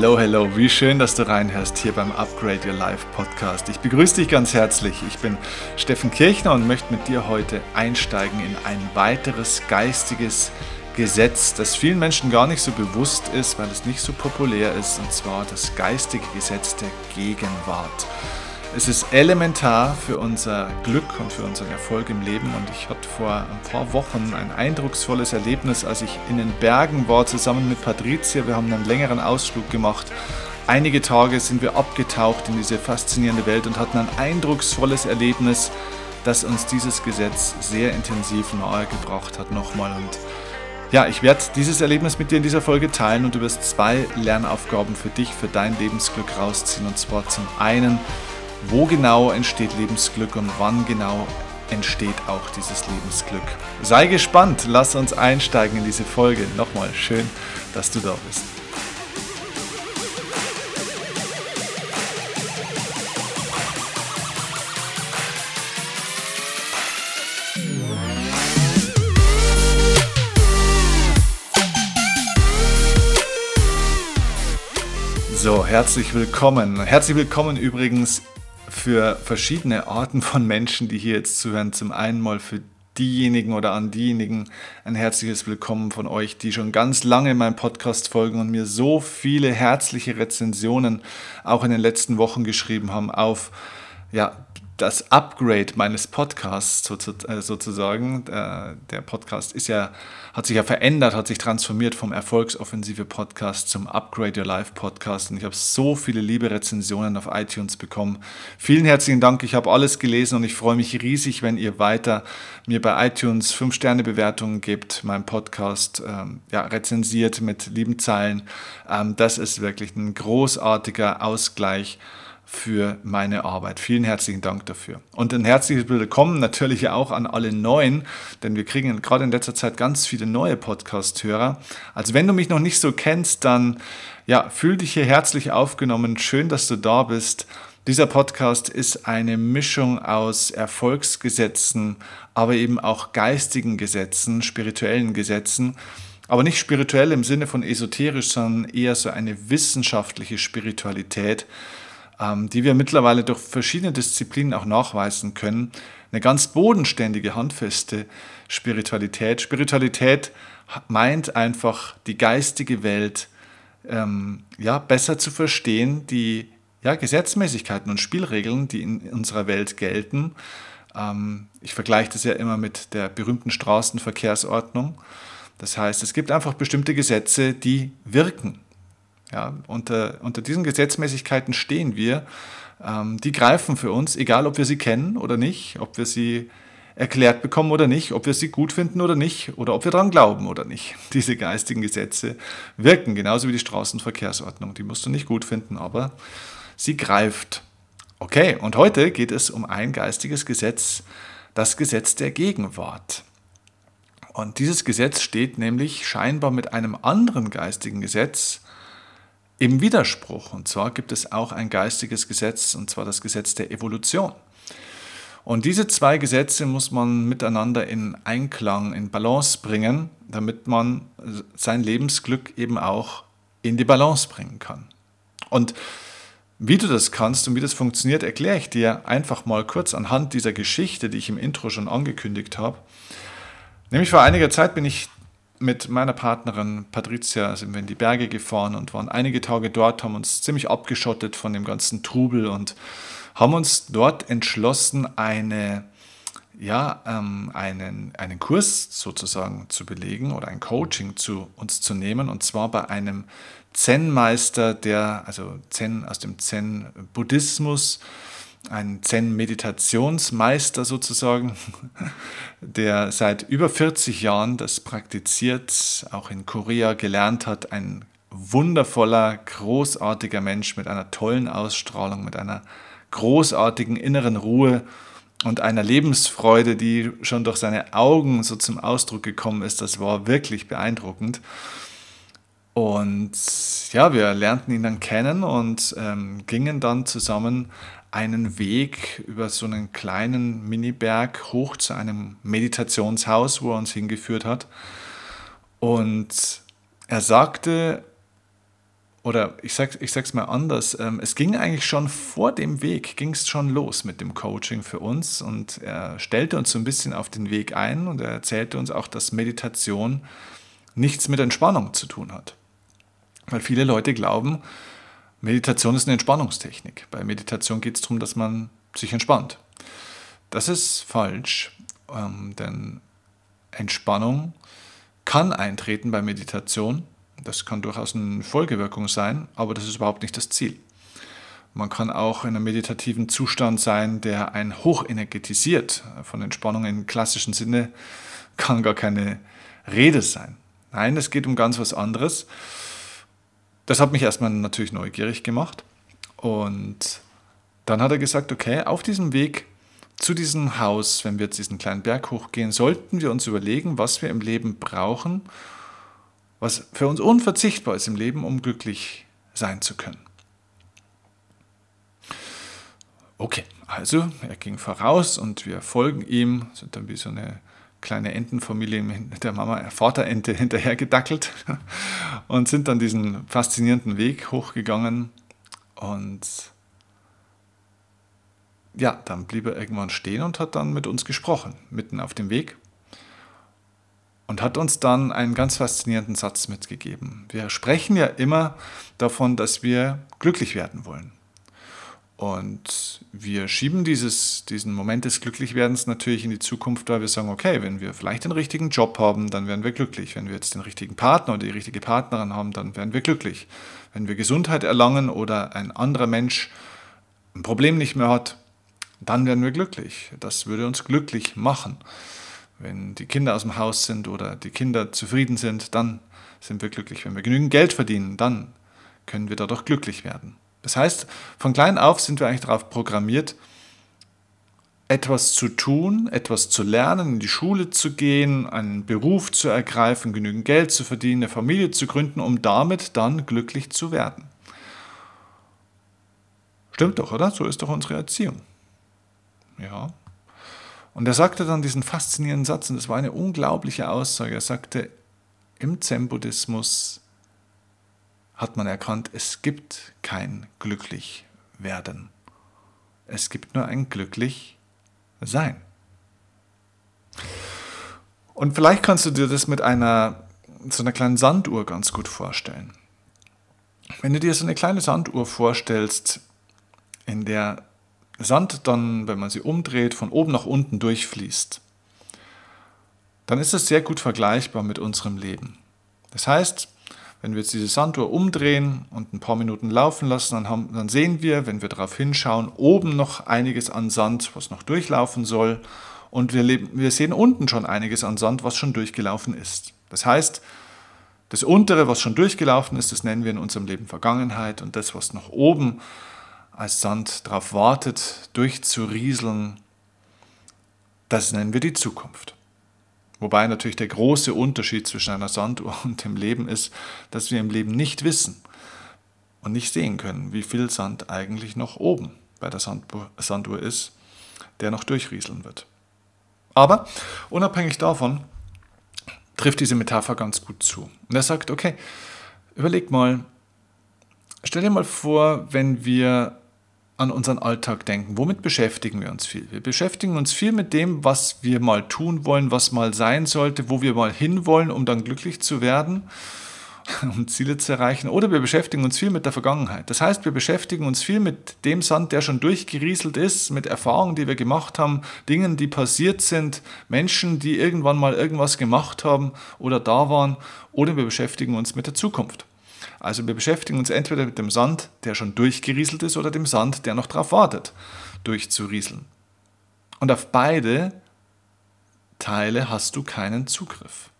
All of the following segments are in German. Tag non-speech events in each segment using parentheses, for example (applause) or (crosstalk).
Hello, hello, wie schön, dass du reinhörst hier beim Upgrade Your Life Podcast. Ich begrüße dich ganz herzlich. Ich bin Steffen Kirchner und möchte mit dir heute einsteigen in ein weiteres geistiges Gesetz, das vielen Menschen gar nicht so bewusst ist, weil es nicht so populär ist, und zwar das geistige Gesetz der Gegenwart. Es ist elementar für unser Glück und für unseren Erfolg im Leben. Und ich hatte vor ein paar Wochen ein eindrucksvolles Erlebnis, als ich in den Bergen war, zusammen mit Patricia. Wir haben einen längeren Ausflug gemacht. Einige Tage sind wir abgetaucht in diese faszinierende Welt und hatten ein eindrucksvolles Erlebnis, das uns dieses Gesetz sehr intensiv nahegebracht hat nochmal. Und ja, ich werde dieses Erlebnis mit dir in dieser Folge teilen und du wirst zwei Lernaufgaben für dich, für dein Lebensglück rausziehen. Und zwar zum einen, wo genau entsteht Lebensglück und wann genau entsteht auch dieses Lebensglück. Sei gespannt, lass uns einsteigen in diese Folge. Nochmal schön, dass du da bist. So, herzlich willkommen. Herzlich willkommen übrigens für verschiedene Arten von Menschen, die hier jetzt zuhören. Zum einen mal für diejenigen oder an diejenigen ein herzliches Willkommen von euch, die schon ganz lange meinem Podcast folgen und mir so viele herzliche Rezensionen auch in den letzten Wochen geschrieben haben auf ja, das Upgrade meines Podcasts äh, sozusagen. Äh, der Podcast ist ja, hat sich ja verändert, hat sich transformiert vom Erfolgsoffensive Podcast zum Upgrade Your Life Podcast. Und ich habe so viele liebe Rezensionen auf iTunes bekommen. Vielen herzlichen Dank. Ich habe alles gelesen und ich freue mich riesig, wenn ihr weiter mir bei iTunes 5-Sterne-Bewertungen gebt, meinen Podcast ähm, ja, rezensiert mit lieben Zeilen. Ähm, das ist wirklich ein großartiger Ausgleich für meine Arbeit. Vielen herzlichen Dank dafür. Und ein herzliches Willkommen natürlich auch an alle Neuen, denn wir kriegen gerade in letzter Zeit ganz viele neue Podcast-Hörer. Also wenn du mich noch nicht so kennst, dann ja, fühl dich hier herzlich aufgenommen. Schön, dass du da bist. Dieser Podcast ist eine Mischung aus Erfolgsgesetzen, aber eben auch geistigen Gesetzen, spirituellen Gesetzen. Aber nicht spirituell im Sinne von esoterisch, sondern eher so eine wissenschaftliche Spiritualität die wir mittlerweile durch verschiedene Disziplinen auch nachweisen können. Eine ganz bodenständige, handfeste Spiritualität. Spiritualität meint einfach die geistige Welt ähm, ja, besser zu verstehen, die ja, Gesetzmäßigkeiten und Spielregeln, die in unserer Welt gelten. Ähm, ich vergleiche das ja immer mit der berühmten Straßenverkehrsordnung. Das heißt, es gibt einfach bestimmte Gesetze, die wirken. Ja, unter, unter diesen Gesetzmäßigkeiten stehen wir. Ähm, die greifen für uns, egal ob wir sie kennen oder nicht, ob wir sie erklärt bekommen oder nicht, ob wir sie gut finden oder nicht oder ob wir daran glauben oder nicht. (laughs) Diese geistigen Gesetze wirken genauso wie die Straßenverkehrsordnung. Die musst du nicht gut finden, aber sie greift. Okay, und heute geht es um ein geistiges Gesetz, das Gesetz der Gegenwart. Und dieses Gesetz steht nämlich scheinbar mit einem anderen geistigen Gesetz im Widerspruch. Und zwar gibt es auch ein geistiges Gesetz, und zwar das Gesetz der Evolution. Und diese zwei Gesetze muss man miteinander in Einklang, in Balance bringen, damit man sein Lebensglück eben auch in die Balance bringen kann. Und wie du das kannst und wie das funktioniert, erkläre ich dir einfach mal kurz anhand dieser Geschichte, die ich im Intro schon angekündigt habe. Nämlich vor einiger Zeit bin ich mit meiner Partnerin Patricia sind wir in die Berge gefahren und waren einige Tage dort, haben uns ziemlich abgeschottet von dem ganzen Trubel und haben uns dort entschlossen, eine, ja, ähm, einen, einen Kurs sozusagen zu belegen oder ein Coaching zu uns zu nehmen und zwar bei einem Zen-Meister, der, also Zen aus dem Zen-Buddhismus, ein Zen-Meditationsmeister sozusagen, (laughs) der seit über 40 Jahren das praktiziert, auch in Korea gelernt hat, ein wundervoller, großartiger Mensch mit einer tollen Ausstrahlung, mit einer großartigen inneren Ruhe und einer Lebensfreude, die schon durch seine Augen so zum Ausdruck gekommen ist. Das war wirklich beeindruckend. Und ja, wir lernten ihn dann kennen und ähm, gingen dann zusammen einen Weg über so einen kleinen Miniberg hoch zu einem Meditationshaus, wo er uns hingeführt hat. Und er sagte, oder ich sage ich mal anders, ähm, es ging eigentlich schon vor dem Weg, ging es schon los mit dem Coaching für uns und er stellte uns so ein bisschen auf den Weg ein und er erzählte uns auch, dass Meditation nichts mit Entspannung zu tun hat. Weil viele Leute glauben, Meditation ist eine Entspannungstechnik. Bei Meditation geht es darum, dass man sich entspannt. Das ist falsch, ähm, denn Entspannung kann eintreten bei Meditation. Das kann durchaus eine Folgewirkung sein, aber das ist überhaupt nicht das Ziel. Man kann auch in einem meditativen Zustand sein, der einen hochenergetisiert. Von Entspannung im klassischen Sinne kann gar keine Rede sein. Nein, es geht um ganz was anderes. Das hat mich erstmal natürlich neugierig gemacht. Und dann hat er gesagt, okay, auf diesem Weg zu diesem Haus, wenn wir jetzt diesen kleinen Berg hochgehen, sollten wir uns überlegen, was wir im Leben brauchen, was für uns unverzichtbar ist im Leben, um glücklich sein zu können. Okay, also er ging voraus und wir folgen ihm, sind dann wie so eine kleine Entenfamilie mit der Mama, äh, Vaterente (laughs) hinterher gedackelt (laughs) und sind dann diesen faszinierenden Weg hochgegangen und ja, dann blieb er irgendwann stehen und hat dann mit uns gesprochen, mitten auf dem Weg. Und hat uns dann einen ganz faszinierenden Satz mitgegeben. Wir sprechen ja immer davon, dass wir glücklich werden wollen. Und wir schieben dieses, diesen Moment des Glücklichwerdens natürlich in die Zukunft, weil wir sagen, okay, wenn wir vielleicht den richtigen Job haben, dann werden wir glücklich. Wenn wir jetzt den richtigen Partner oder die richtige Partnerin haben, dann werden wir glücklich. Wenn wir Gesundheit erlangen oder ein anderer Mensch ein Problem nicht mehr hat, dann werden wir glücklich. Das würde uns glücklich machen. Wenn die Kinder aus dem Haus sind oder die Kinder zufrieden sind, dann sind wir glücklich. Wenn wir genügend Geld verdienen, dann können wir dadurch glücklich werden. Das heißt, von klein auf sind wir eigentlich darauf programmiert, etwas zu tun, etwas zu lernen, in die Schule zu gehen, einen Beruf zu ergreifen, genügend Geld zu verdienen, eine Familie zu gründen, um damit dann glücklich zu werden. Stimmt doch, oder? So ist doch unsere Erziehung. Ja. Und er sagte dann diesen faszinierenden Satz, und das war eine unglaubliche Aussage. Er sagte, im Zen-Buddhismus hat man erkannt, es gibt kein Glücklichwerden. Es gibt nur ein Glücklichsein. Und vielleicht kannst du dir das mit einer so einer kleinen Sanduhr ganz gut vorstellen. Wenn du dir so eine kleine Sanduhr vorstellst, in der Sand dann, wenn man sie umdreht, von oben nach unten durchfließt, dann ist es sehr gut vergleichbar mit unserem Leben. Das heißt, wenn wir jetzt diese Sanduhr umdrehen und ein paar Minuten laufen lassen, dann, haben, dann sehen wir, wenn wir darauf hinschauen, oben noch einiges an Sand, was noch durchlaufen soll. Und wir, leben, wir sehen unten schon einiges an Sand, was schon durchgelaufen ist. Das heißt, das untere, was schon durchgelaufen ist, das nennen wir in unserem Leben Vergangenheit. Und das, was noch oben als Sand darauf wartet, durchzurieseln, das nennen wir die Zukunft. Wobei natürlich der große Unterschied zwischen einer Sanduhr (laughs) und dem Leben ist, dass wir im Leben nicht wissen und nicht sehen können, wie viel Sand eigentlich noch oben bei der Sanduhr ist, der noch durchrieseln wird. Aber unabhängig davon trifft diese Metapher ganz gut zu. Und er sagt, okay, überleg mal, stell dir mal vor, wenn wir an unseren Alltag denken. Womit beschäftigen wir uns viel? Wir beschäftigen uns viel mit dem, was wir mal tun wollen, was mal sein sollte, wo wir mal hinwollen, um dann glücklich zu werden, (laughs) um Ziele zu erreichen. Oder wir beschäftigen uns viel mit der Vergangenheit. Das heißt, wir beschäftigen uns viel mit dem Sand, der schon durchgerieselt ist, mit Erfahrungen, die wir gemacht haben, Dingen, die passiert sind, Menschen, die irgendwann mal irgendwas gemacht haben oder da waren. Oder wir beschäftigen uns mit der Zukunft. Also wir beschäftigen uns entweder mit dem Sand, der schon durchgerieselt ist, oder dem Sand, der noch darauf wartet, durchzurieseln. Und auf beide Teile hast du keinen Zugriff.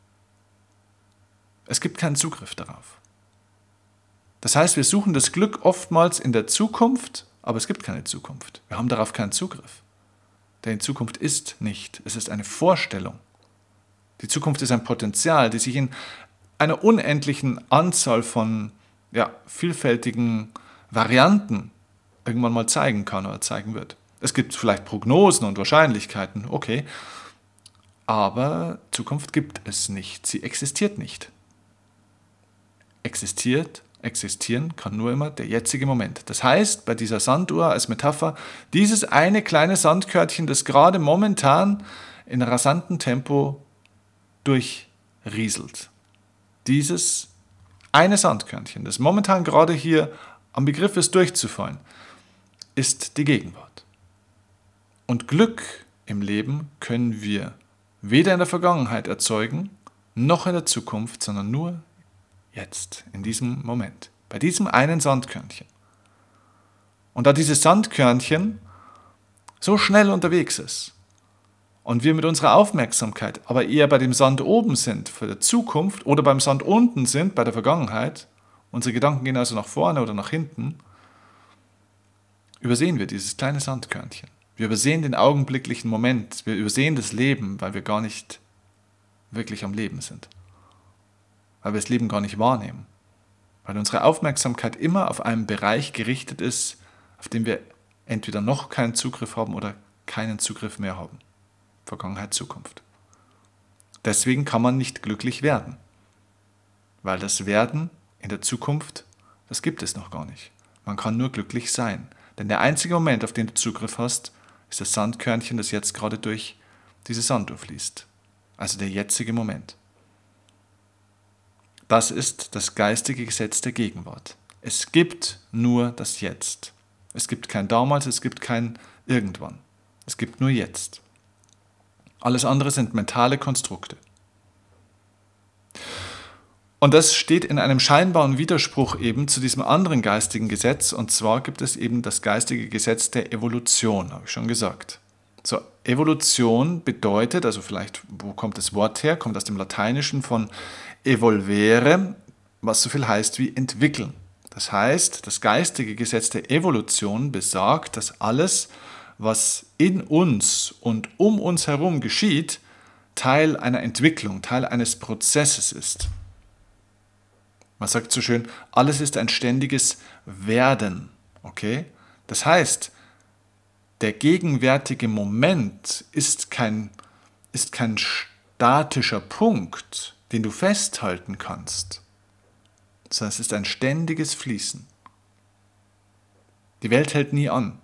Es gibt keinen Zugriff darauf. Das heißt, wir suchen das Glück oftmals in der Zukunft, aber es gibt keine Zukunft. Wir haben darauf keinen Zugriff. Denn die Zukunft ist nicht. Es ist eine Vorstellung. Die Zukunft ist ein Potenzial, die sich in einer unendlichen Anzahl von ja, vielfältigen Varianten irgendwann mal zeigen kann oder zeigen wird. Es gibt vielleicht Prognosen und Wahrscheinlichkeiten, okay, aber Zukunft gibt es nicht, sie existiert nicht. Existiert existieren kann nur immer der jetzige Moment. Das heißt, bei dieser Sanduhr als Metapher, dieses eine kleine Sandkörtchen, das gerade momentan in rasantem Tempo durchrieselt. Dieses eine Sandkörnchen, das momentan gerade hier am Begriff ist durchzufallen, ist die Gegenwart. Und Glück im Leben können wir weder in der Vergangenheit erzeugen, noch in der Zukunft, sondern nur jetzt, in diesem Moment, bei diesem einen Sandkörnchen. Und da dieses Sandkörnchen so schnell unterwegs ist und wir mit unserer Aufmerksamkeit aber eher bei dem Sand oben sind für die Zukunft oder beim Sand unten sind bei der Vergangenheit, unsere Gedanken gehen also nach vorne oder nach hinten, übersehen wir dieses kleine Sandkörnchen. Wir übersehen den augenblicklichen Moment, wir übersehen das Leben, weil wir gar nicht wirklich am Leben sind weil wir das Leben gar nicht wahrnehmen. Weil unsere Aufmerksamkeit immer auf einen Bereich gerichtet ist, auf den wir entweder noch keinen Zugriff haben oder keinen Zugriff mehr haben. Vergangenheit, Zukunft. Deswegen kann man nicht glücklich werden. Weil das Werden in der Zukunft, das gibt es noch gar nicht. Man kann nur glücklich sein. Denn der einzige Moment, auf den du Zugriff hast, ist das Sandkörnchen, das jetzt gerade durch diese Sanduhr fließt. Also der jetzige Moment. Das ist das geistige Gesetz der Gegenwart. Es gibt nur das Jetzt. Es gibt kein damals, es gibt kein irgendwann. Es gibt nur jetzt. Alles andere sind mentale Konstrukte. Und das steht in einem scheinbaren Widerspruch eben zu diesem anderen geistigen Gesetz. Und zwar gibt es eben das geistige Gesetz der Evolution, habe ich schon gesagt. So, Evolution bedeutet, also vielleicht, wo kommt das Wort her? Kommt aus dem Lateinischen von evolvere, was so viel heißt wie entwickeln. Das heißt, das geistige Gesetz der Evolution besagt, dass alles, was in uns und um uns herum geschieht, Teil einer Entwicklung, Teil eines Prozesses ist. Man sagt so schön, alles ist ein ständiges Werden. Okay? Das heißt, der gegenwärtige Moment ist kein, ist kein statischer Punkt, den du festhalten kannst, sondern es ist ein ständiges Fließen. Die Welt hält nie an.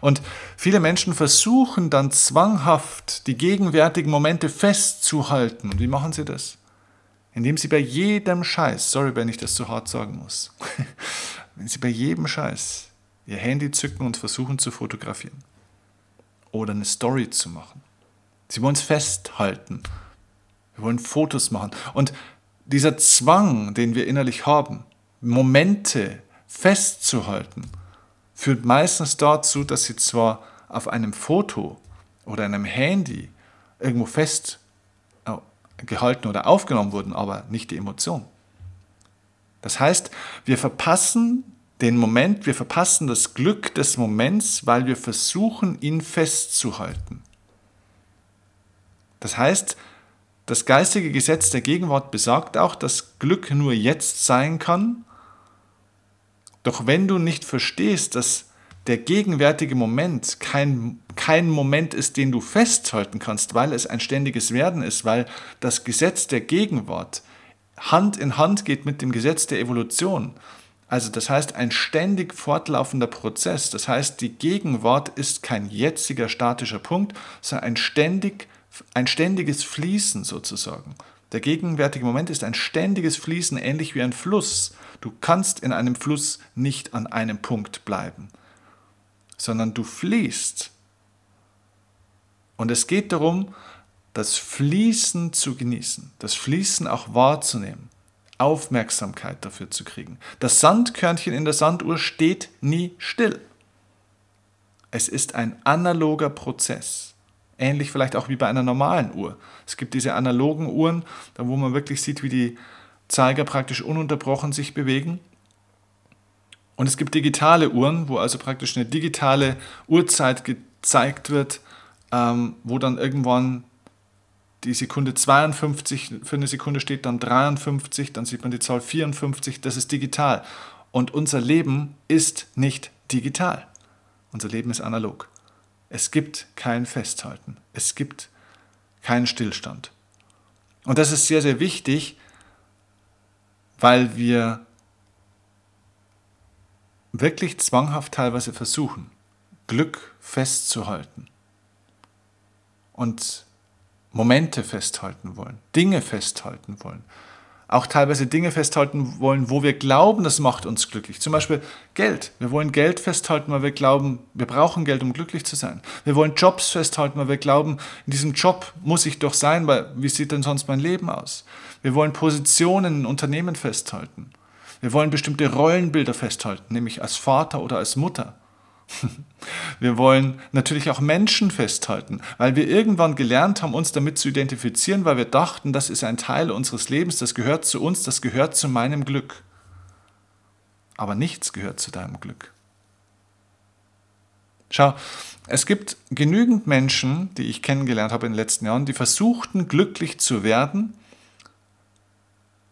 Und viele Menschen versuchen dann zwanghaft die gegenwärtigen Momente festzuhalten. Und wie machen sie das? Indem sie bei jedem Scheiß, sorry, wenn ich das so hart sagen muss, (laughs) wenn sie bei jedem Scheiß ihr Handy zücken und versuchen zu fotografieren oder eine Story zu machen. Sie wollen es festhalten wir wollen Fotos machen. Und dieser Zwang, den wir innerlich haben, Momente festzuhalten, führt meistens dazu, dass sie zwar auf einem Foto oder einem Handy irgendwo festgehalten oder aufgenommen wurden, aber nicht die Emotion. Das heißt, wir verpassen den Moment, wir verpassen das Glück des Moments, weil wir versuchen, ihn festzuhalten. Das heißt, das geistige Gesetz der Gegenwart besagt auch, dass Glück nur jetzt sein kann. Doch wenn du nicht verstehst, dass der gegenwärtige Moment kein, kein Moment ist, den du festhalten kannst, weil es ein ständiges Werden ist, weil das Gesetz der Gegenwart Hand in Hand geht mit dem Gesetz der Evolution. Also das heißt ein ständig fortlaufender Prozess. Das heißt, die Gegenwart ist kein jetziger statischer Punkt, sondern ein ständig ein ständiges Fließen sozusagen. Der gegenwärtige Moment ist ein ständiges Fließen, ähnlich wie ein Fluss. Du kannst in einem Fluss nicht an einem Punkt bleiben, sondern du fließt. Und es geht darum, das Fließen zu genießen, das Fließen auch wahrzunehmen, Aufmerksamkeit dafür zu kriegen. Das Sandkörnchen in der Sanduhr steht nie still. Es ist ein analoger Prozess. Ähnlich vielleicht auch wie bei einer normalen Uhr. Es gibt diese analogen Uhren, da wo man wirklich sieht, wie die Zeiger praktisch ununterbrochen sich bewegen. Und es gibt digitale Uhren, wo also praktisch eine digitale Uhrzeit gezeigt wird, ähm, wo dann irgendwann die Sekunde 52 für eine Sekunde steht, dann 53, dann sieht man die Zahl 54, das ist digital. Und unser Leben ist nicht digital. Unser Leben ist analog. Es gibt kein Festhalten. Es gibt keinen Stillstand. Und das ist sehr, sehr wichtig, weil wir wirklich zwanghaft teilweise versuchen, Glück festzuhalten und Momente festhalten wollen, Dinge festhalten wollen, auch teilweise Dinge festhalten wollen, wo wir glauben, das macht uns glücklich. Zum Beispiel Geld. Wir wollen Geld festhalten, weil wir glauben, wir brauchen Geld, um glücklich zu sein. Wir wollen Jobs festhalten, weil wir glauben, in diesem Job muss ich doch sein, weil wie sieht denn sonst mein Leben aus? Wir wollen Positionen in Unternehmen festhalten. Wir wollen bestimmte Rollenbilder festhalten, nämlich als Vater oder als Mutter. (laughs) Wir wollen natürlich auch Menschen festhalten, weil wir irgendwann gelernt haben, uns damit zu identifizieren, weil wir dachten, das ist ein Teil unseres Lebens, das gehört zu uns, das gehört zu meinem Glück. Aber nichts gehört zu deinem Glück. Schau, es gibt genügend Menschen, die ich kennengelernt habe in den letzten Jahren, die versuchten, glücklich zu werden,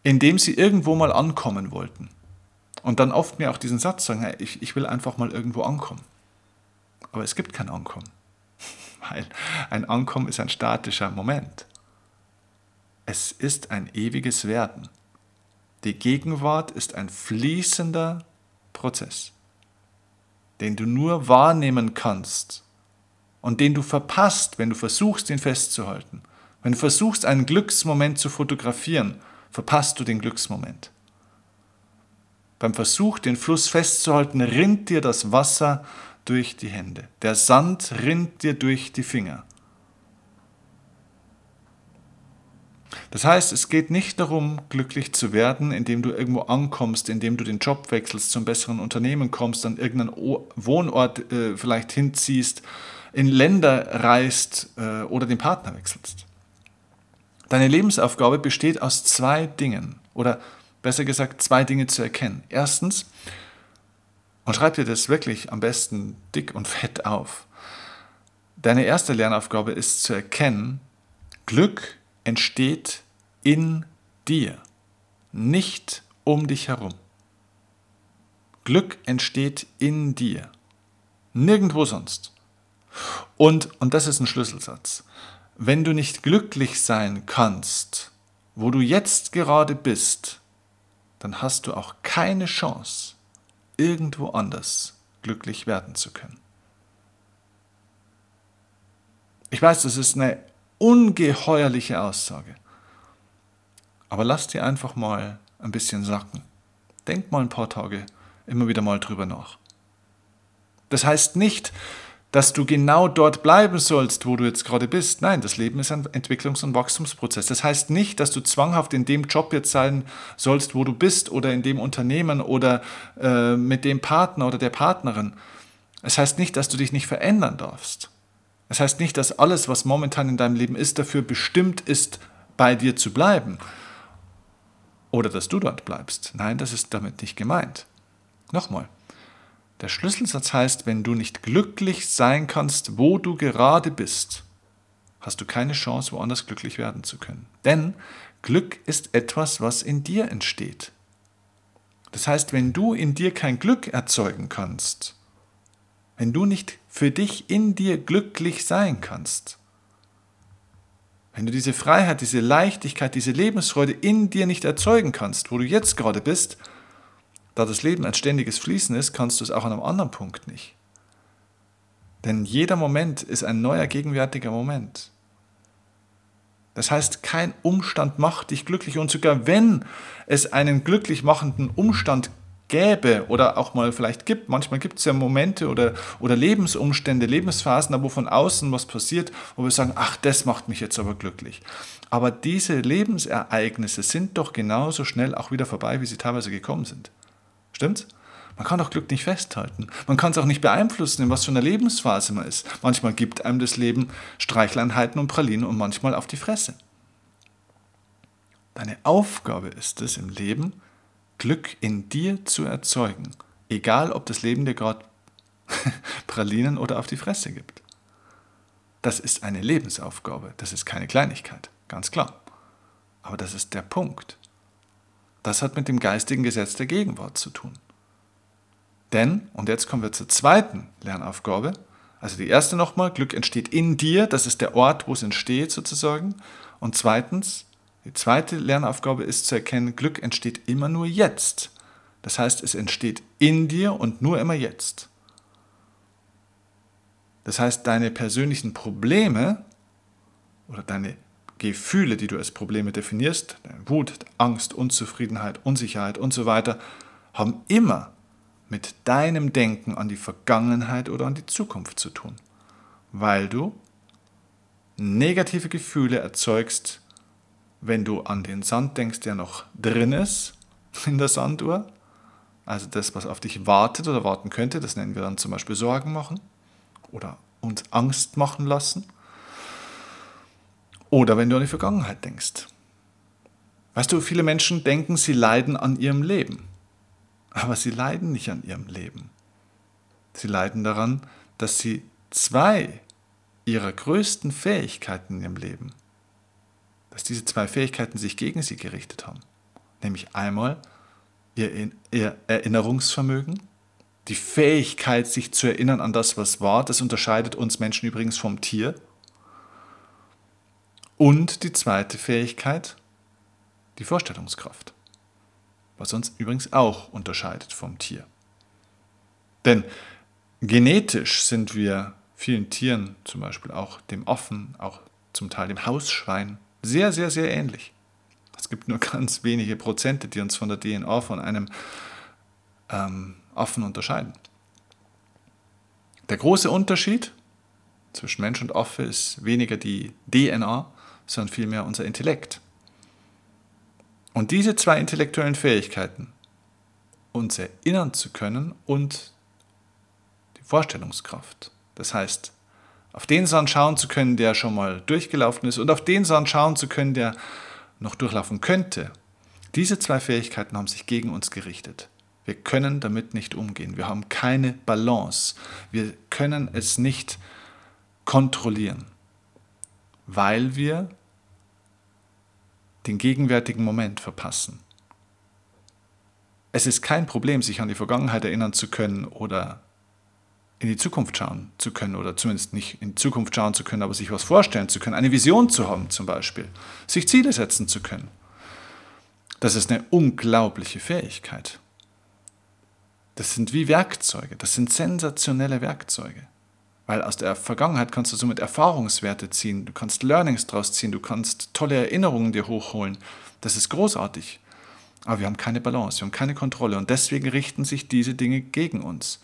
indem sie irgendwo mal ankommen wollten. Und dann oft mir auch diesen Satz sagen, hey, ich, ich will einfach mal irgendwo ankommen. Aber es gibt kein Ankommen. (laughs) Weil ein Ankommen ist ein statischer Moment. Es ist ein ewiges Werden. Die Gegenwart ist ein fließender Prozess, den du nur wahrnehmen kannst und den du verpasst, wenn du versuchst, ihn festzuhalten. Wenn du versuchst, einen Glücksmoment zu fotografieren, verpasst du den Glücksmoment. Beim Versuch, den Fluss festzuhalten, rinnt dir das Wasser durch die Hände. Der Sand rinnt dir durch die Finger. Das heißt, es geht nicht darum, glücklich zu werden, indem du irgendwo ankommst, indem du den Job wechselst, zum besseren Unternehmen kommst, an irgendeinen Wohnort äh, vielleicht hinziehst, in Länder reist äh, oder den Partner wechselst. Deine Lebensaufgabe besteht aus zwei Dingen oder besser gesagt, zwei Dinge zu erkennen. Erstens, und schreib dir das wirklich am besten dick und fett auf. Deine erste Lernaufgabe ist zu erkennen, Glück entsteht in dir, nicht um dich herum. Glück entsteht in dir, nirgendwo sonst. Und, und das ist ein Schlüsselsatz, wenn du nicht glücklich sein kannst, wo du jetzt gerade bist, dann hast du auch keine Chance, irgendwo anders glücklich werden zu können. Ich weiß, das ist eine ungeheuerliche Aussage, aber lass dir einfach mal ein bisschen sacken. Denk mal ein paar Tage immer wieder mal drüber nach. Das heißt nicht, dass du genau dort bleiben sollst, wo du jetzt gerade bist. Nein, das Leben ist ein Entwicklungs- und Wachstumsprozess. Das heißt nicht, dass du zwanghaft in dem Job jetzt sein sollst, wo du bist oder in dem Unternehmen oder äh, mit dem Partner oder der Partnerin. Es heißt nicht, dass du dich nicht verändern darfst. Es heißt nicht, dass alles, was momentan in deinem Leben ist, dafür bestimmt ist, bei dir zu bleiben oder dass du dort bleibst. Nein, das ist damit nicht gemeint. Nochmal, der Schlüsselsatz heißt, wenn du nicht glücklich sein kannst, wo du gerade bist, hast du keine Chance, woanders glücklich werden zu können. Denn Glück ist etwas, was in dir entsteht. Das heißt, wenn du in dir kein Glück erzeugen kannst, wenn du nicht für dich in dir glücklich sein kannst, wenn du diese Freiheit, diese Leichtigkeit, diese Lebensfreude in dir nicht erzeugen kannst, wo du jetzt gerade bist, da das Leben ein ständiges Fließen ist, kannst du es auch an einem anderen Punkt nicht. Denn jeder Moment ist ein neuer gegenwärtiger Moment. Das heißt, kein Umstand macht dich glücklich und sogar wenn es einen glücklich machenden Umstand gäbe oder auch mal vielleicht gibt, manchmal gibt es ja Momente oder, oder Lebensumstände, Lebensphasen, wo von außen was passiert, wo wir sagen, ach, das macht mich jetzt aber glücklich. Aber diese Lebensereignisse sind doch genauso schnell auch wieder vorbei, wie sie teilweise gekommen sind. Stimmt's? Man kann doch Glück nicht festhalten. Man kann es auch nicht beeinflussen, in was für einer Lebensphase man ist. Manchmal gibt einem das Leben Streichleinheiten und Pralinen und manchmal auf die Fresse. Deine Aufgabe ist es im Leben, Glück in dir zu erzeugen. Egal, ob das Leben dir gerade (laughs) Pralinen oder auf die Fresse gibt. Das ist eine Lebensaufgabe. Das ist keine Kleinigkeit. Ganz klar. Aber das ist der Punkt. Das hat mit dem geistigen Gesetz der Gegenwart zu tun. Denn, und jetzt kommen wir zur zweiten Lernaufgabe, also die erste nochmal, Glück entsteht in dir, das ist der Ort, wo es entsteht sozusagen. Und zweitens, die zweite Lernaufgabe ist zu erkennen, Glück entsteht immer nur jetzt. Das heißt, es entsteht in dir und nur immer jetzt. Das heißt, deine persönlichen Probleme oder deine Gefühle, die du als Probleme definierst, Wut, Angst, Unzufriedenheit, Unsicherheit und so weiter, haben immer mit deinem Denken an die Vergangenheit oder an die Zukunft zu tun, weil du negative Gefühle erzeugst, wenn du an den Sand denkst, der noch drin ist (laughs) in der Sanduhr, also das, was auf dich wartet oder warten könnte, das nennen wir dann zum Beispiel Sorgen machen oder uns Angst machen lassen. Oder wenn du an die Vergangenheit denkst. Weißt du, viele Menschen denken, sie leiden an ihrem Leben. Aber sie leiden nicht an ihrem Leben. Sie leiden daran, dass sie zwei ihrer größten Fähigkeiten in ihrem Leben, dass diese zwei Fähigkeiten sich gegen sie gerichtet haben. Nämlich einmal ihr, ihr Erinnerungsvermögen, die Fähigkeit, sich zu erinnern an das, was war, das unterscheidet uns Menschen übrigens vom Tier. Und die zweite Fähigkeit, die Vorstellungskraft, was uns übrigens auch unterscheidet vom Tier. Denn genetisch sind wir vielen Tieren, zum Beispiel auch dem Affen, auch zum Teil dem Hausschwein, sehr, sehr, sehr ähnlich. Es gibt nur (laughs) ganz wenige Prozente, die uns von der DNA von einem ähm, Affen unterscheiden. Der große Unterschied zwischen Mensch und Affe ist weniger die DNA, sondern vielmehr unser Intellekt. Und diese zwei intellektuellen Fähigkeiten, uns erinnern zu können und die Vorstellungskraft, das heißt, auf den Sand schauen zu können, der schon mal durchgelaufen ist und auf den Sand schauen zu können, der noch durchlaufen könnte, diese zwei Fähigkeiten haben sich gegen uns gerichtet. Wir können damit nicht umgehen. Wir haben keine Balance. Wir können es nicht kontrollieren, weil wir den gegenwärtigen Moment verpassen. Es ist kein Problem, sich an die Vergangenheit erinnern zu können oder in die Zukunft schauen zu können oder zumindest nicht in die Zukunft schauen zu können, aber sich was vorstellen zu können, eine Vision zu haben zum Beispiel, sich Ziele setzen zu können. Das ist eine unglaubliche Fähigkeit. Das sind wie Werkzeuge, das sind sensationelle Werkzeuge. Weil aus der Vergangenheit kannst du somit Erfahrungswerte ziehen, du kannst Learnings draus ziehen, du kannst tolle Erinnerungen dir hochholen. Das ist großartig. Aber wir haben keine Balance, wir haben keine Kontrolle und deswegen richten sich diese Dinge gegen uns.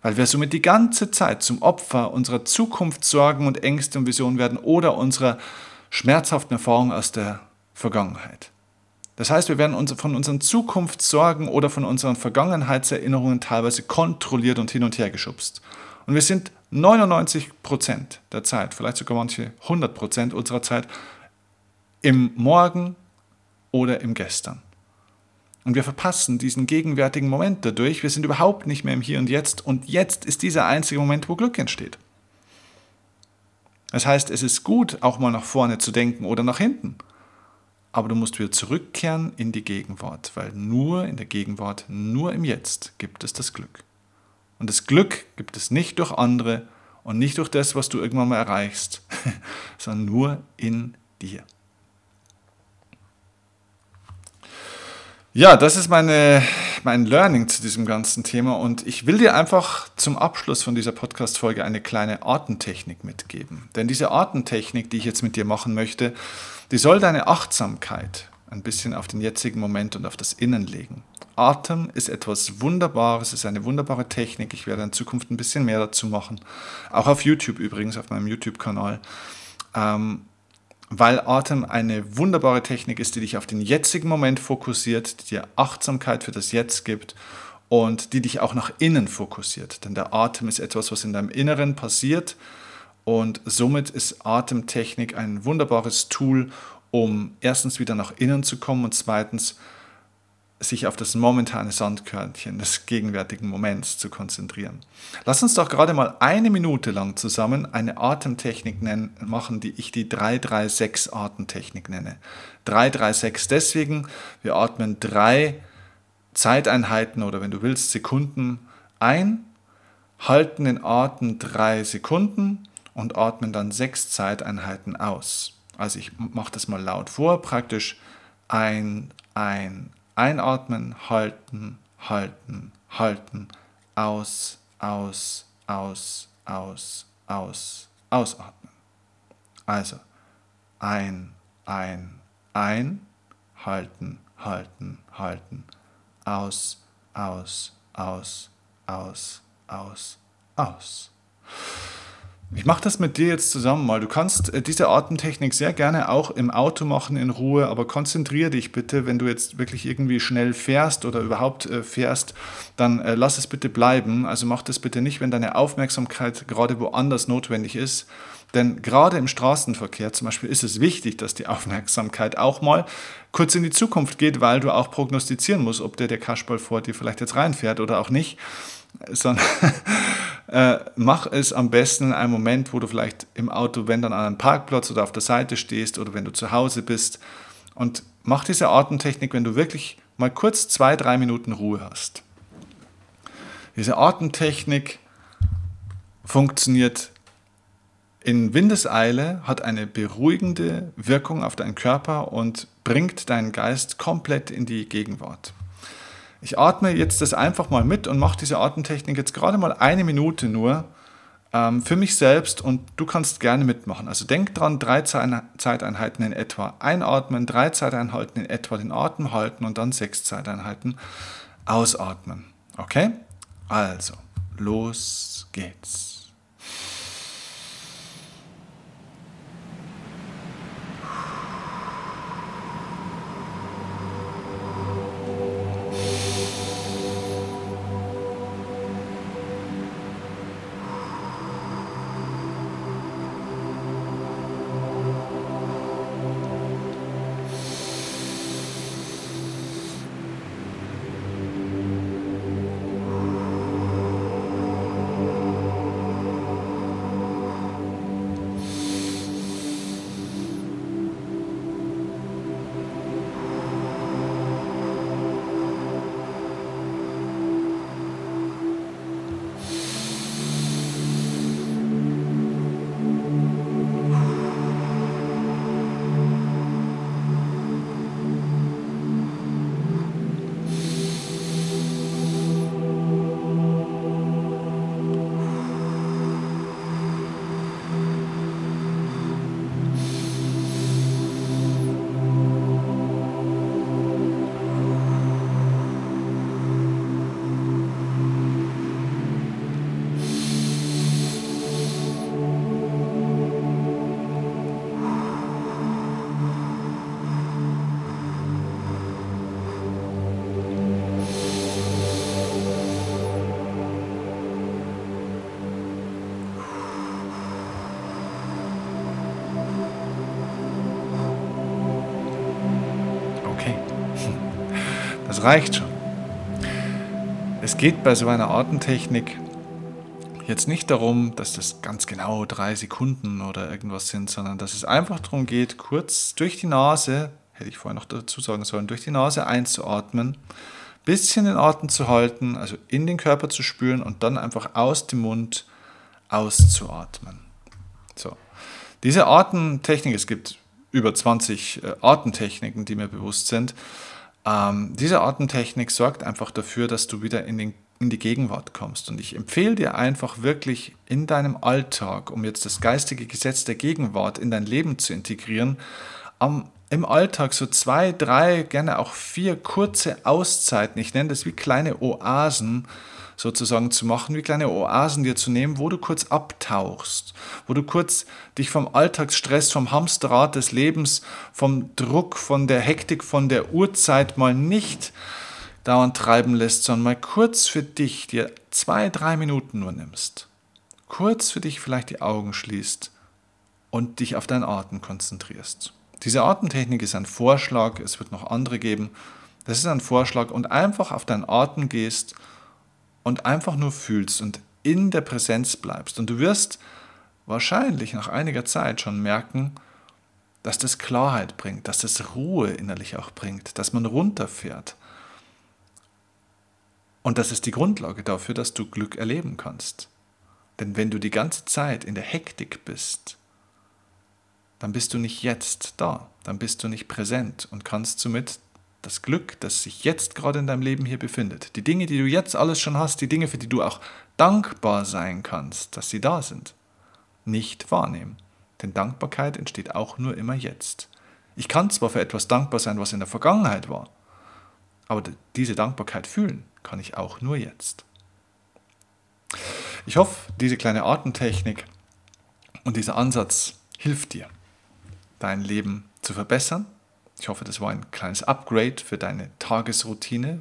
Weil wir somit die ganze Zeit zum Opfer unserer Zukunftssorgen und Ängste und Visionen werden oder unserer schmerzhaften Erfahrungen aus der Vergangenheit. Das heißt, wir werden von unseren Zukunftssorgen oder von unseren Vergangenheitserinnerungen teilweise kontrolliert und hin und her geschubst. Und wir sind 99 Prozent der Zeit, vielleicht sogar manche 100 Prozent unserer Zeit, im Morgen oder im Gestern. Und wir verpassen diesen gegenwärtigen Moment dadurch. Wir sind überhaupt nicht mehr im Hier und Jetzt. Und jetzt ist dieser einzige Moment, wo Glück entsteht. Das heißt, es ist gut, auch mal nach vorne zu denken oder nach hinten. Aber du musst wieder zurückkehren in die Gegenwart, weil nur in der Gegenwart, nur im Jetzt gibt es das Glück. Und das Glück gibt es nicht durch andere und nicht durch das, was du irgendwann mal erreichst, (laughs) sondern nur in dir. Ja, das ist meine, mein Learning zu diesem ganzen Thema und ich will dir einfach zum Abschluss von dieser Podcast-Folge eine kleine Artentechnik mitgeben. Denn diese Artentechnik, die ich jetzt mit dir machen möchte, die soll deine Achtsamkeit ein bisschen auf den jetzigen Moment und auf das Innen legen. Atem ist etwas Wunderbares, ist eine wunderbare Technik. Ich werde in Zukunft ein bisschen mehr dazu machen. Auch auf YouTube übrigens, auf meinem YouTube-Kanal. Ähm, weil Atem eine wunderbare Technik ist, die dich auf den jetzigen Moment fokussiert, die dir Achtsamkeit für das Jetzt gibt und die dich auch nach innen fokussiert. Denn der Atem ist etwas, was in deinem Inneren passiert und somit ist Atemtechnik ein wunderbares Tool, um erstens wieder nach innen zu kommen und zweitens sich auf das momentane Sandkörnchen des gegenwärtigen Moments zu konzentrieren. Lass uns doch gerade mal eine Minute lang zusammen eine Atemtechnik nennen, machen, die ich die 336-Atemtechnik nenne. 336 deswegen, wir atmen drei Zeiteinheiten oder wenn du willst Sekunden ein, halten den Atem drei Sekunden und atmen dann sechs Zeiteinheiten aus. Also ich mache das mal laut vor, praktisch ein, ein, einatmen, halten, halten, halten, aus, aus, aus, aus, aus, ausatmen. Also ein, ein, ein, halten, halten, halten, aus, aus, aus, aus, aus, aus. Ich mache das mit dir jetzt zusammen mal. Du kannst äh, diese Atemtechnik sehr gerne auch im Auto machen in Ruhe, aber konzentriere dich bitte, wenn du jetzt wirklich irgendwie schnell fährst oder überhaupt äh, fährst, dann äh, lass es bitte bleiben. Also mach das bitte nicht, wenn deine Aufmerksamkeit gerade woanders notwendig ist. Denn gerade im Straßenverkehr zum Beispiel ist es wichtig, dass die (laughs) Aufmerksamkeit auch mal kurz in die Zukunft geht, weil du auch prognostizieren musst, ob der, der Kasperl vor dir vielleicht jetzt reinfährt oder auch nicht sondern (laughs) äh, mach es am besten in einem Moment, wo du vielleicht im Auto, wenn dann an einem Parkplatz oder auf der Seite stehst oder wenn du zu Hause bist. Und mach diese Atemtechnik, wenn du wirklich mal kurz zwei, drei Minuten Ruhe hast. Diese Atemtechnik funktioniert in Windeseile, hat eine beruhigende Wirkung auf deinen Körper und bringt deinen Geist komplett in die Gegenwart. Ich atme jetzt das einfach mal mit und mache diese Atemtechnik jetzt gerade mal eine Minute nur ähm, für mich selbst und du kannst gerne mitmachen. Also denk dran, drei Zeiteinheiten in etwa einatmen, drei Zeiteinheiten in etwa den Atem halten und dann sechs Zeiteinheiten ausatmen. Okay? Also, los geht's. Reicht schon. Es geht bei so einer Atemtechnik jetzt nicht darum, dass das ganz genau drei Sekunden oder irgendwas sind, sondern dass es einfach darum geht, kurz durch die Nase, hätte ich vorher noch dazu sagen sollen, durch die Nase einzuatmen, bisschen den Atem zu halten, also in den Körper zu spüren und dann einfach aus dem Mund auszuatmen. So. Diese Atemtechnik, es gibt über 20 äh, Atemtechniken, die mir bewusst sind. Ähm, diese Atemtechnik sorgt einfach dafür, dass du wieder in, den, in die Gegenwart kommst. Und ich empfehle dir einfach wirklich in deinem Alltag, um jetzt das geistige Gesetz der Gegenwart in dein Leben zu integrieren, am, im Alltag so zwei, drei, gerne auch vier kurze Auszeiten, ich nenne das wie kleine Oasen, sozusagen zu machen, wie kleine Oasen dir zu nehmen, wo du kurz abtauchst, wo du kurz dich vom Alltagsstress, vom Hamsterrad des Lebens, vom Druck, von der Hektik, von der Uhrzeit mal nicht dauernd treiben lässt, sondern mal kurz für dich dir zwei, drei Minuten nur nimmst. Kurz für dich vielleicht die Augen schließt und dich auf deinen Atem konzentrierst. Diese Atemtechnik ist ein Vorschlag, es wird noch andere geben. Das ist ein Vorschlag und einfach auf deinen Atem gehst und einfach nur fühlst und in der Präsenz bleibst. Und du wirst wahrscheinlich nach einiger Zeit schon merken, dass das Klarheit bringt, dass das Ruhe innerlich auch bringt, dass man runterfährt. Und das ist die Grundlage dafür, dass du Glück erleben kannst. Denn wenn du die ganze Zeit in der Hektik bist, dann bist du nicht jetzt da, dann bist du nicht präsent und kannst somit das Glück, das sich jetzt gerade in deinem Leben hier befindet, die Dinge, die du jetzt alles schon hast, die Dinge, für die du auch dankbar sein kannst, dass sie da sind, nicht wahrnehmen. Denn Dankbarkeit entsteht auch nur immer jetzt. Ich kann zwar für etwas dankbar sein, was in der Vergangenheit war, aber diese Dankbarkeit fühlen kann ich auch nur jetzt. Ich hoffe, diese kleine Atemtechnik und dieser Ansatz hilft dir, dein Leben zu verbessern. Ich hoffe, das war ein kleines Upgrade für deine Tagesroutine,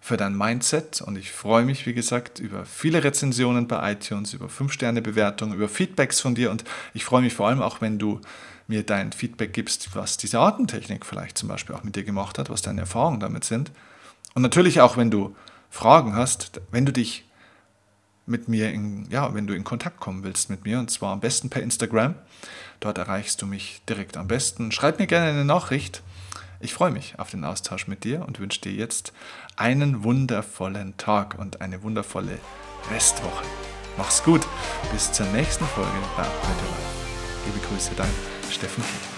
für dein Mindset und ich freue mich, wie gesagt, über viele Rezensionen bei iTunes, über 5-Sterne-Bewertungen, über Feedbacks von dir und ich freue mich vor allem auch, wenn du mir dein Feedback gibst, was diese Atemtechnik vielleicht zum Beispiel auch mit dir gemacht hat, was deine Erfahrungen damit sind. Und natürlich auch, wenn du Fragen hast, wenn du dich mit mir in, ja, wenn du in Kontakt kommen willst mit mir, und zwar am besten per Instagram. Dort erreichst du mich direkt am besten. Schreib mir gerne eine Nachricht. Ich freue mich auf den Austausch mit dir und wünsche dir jetzt einen wundervollen Tag und eine wundervolle Restwoche. Mach's gut. Bis zur nächsten Folge bei Better Life. Liebe Grüße, dein Steffen Kiel.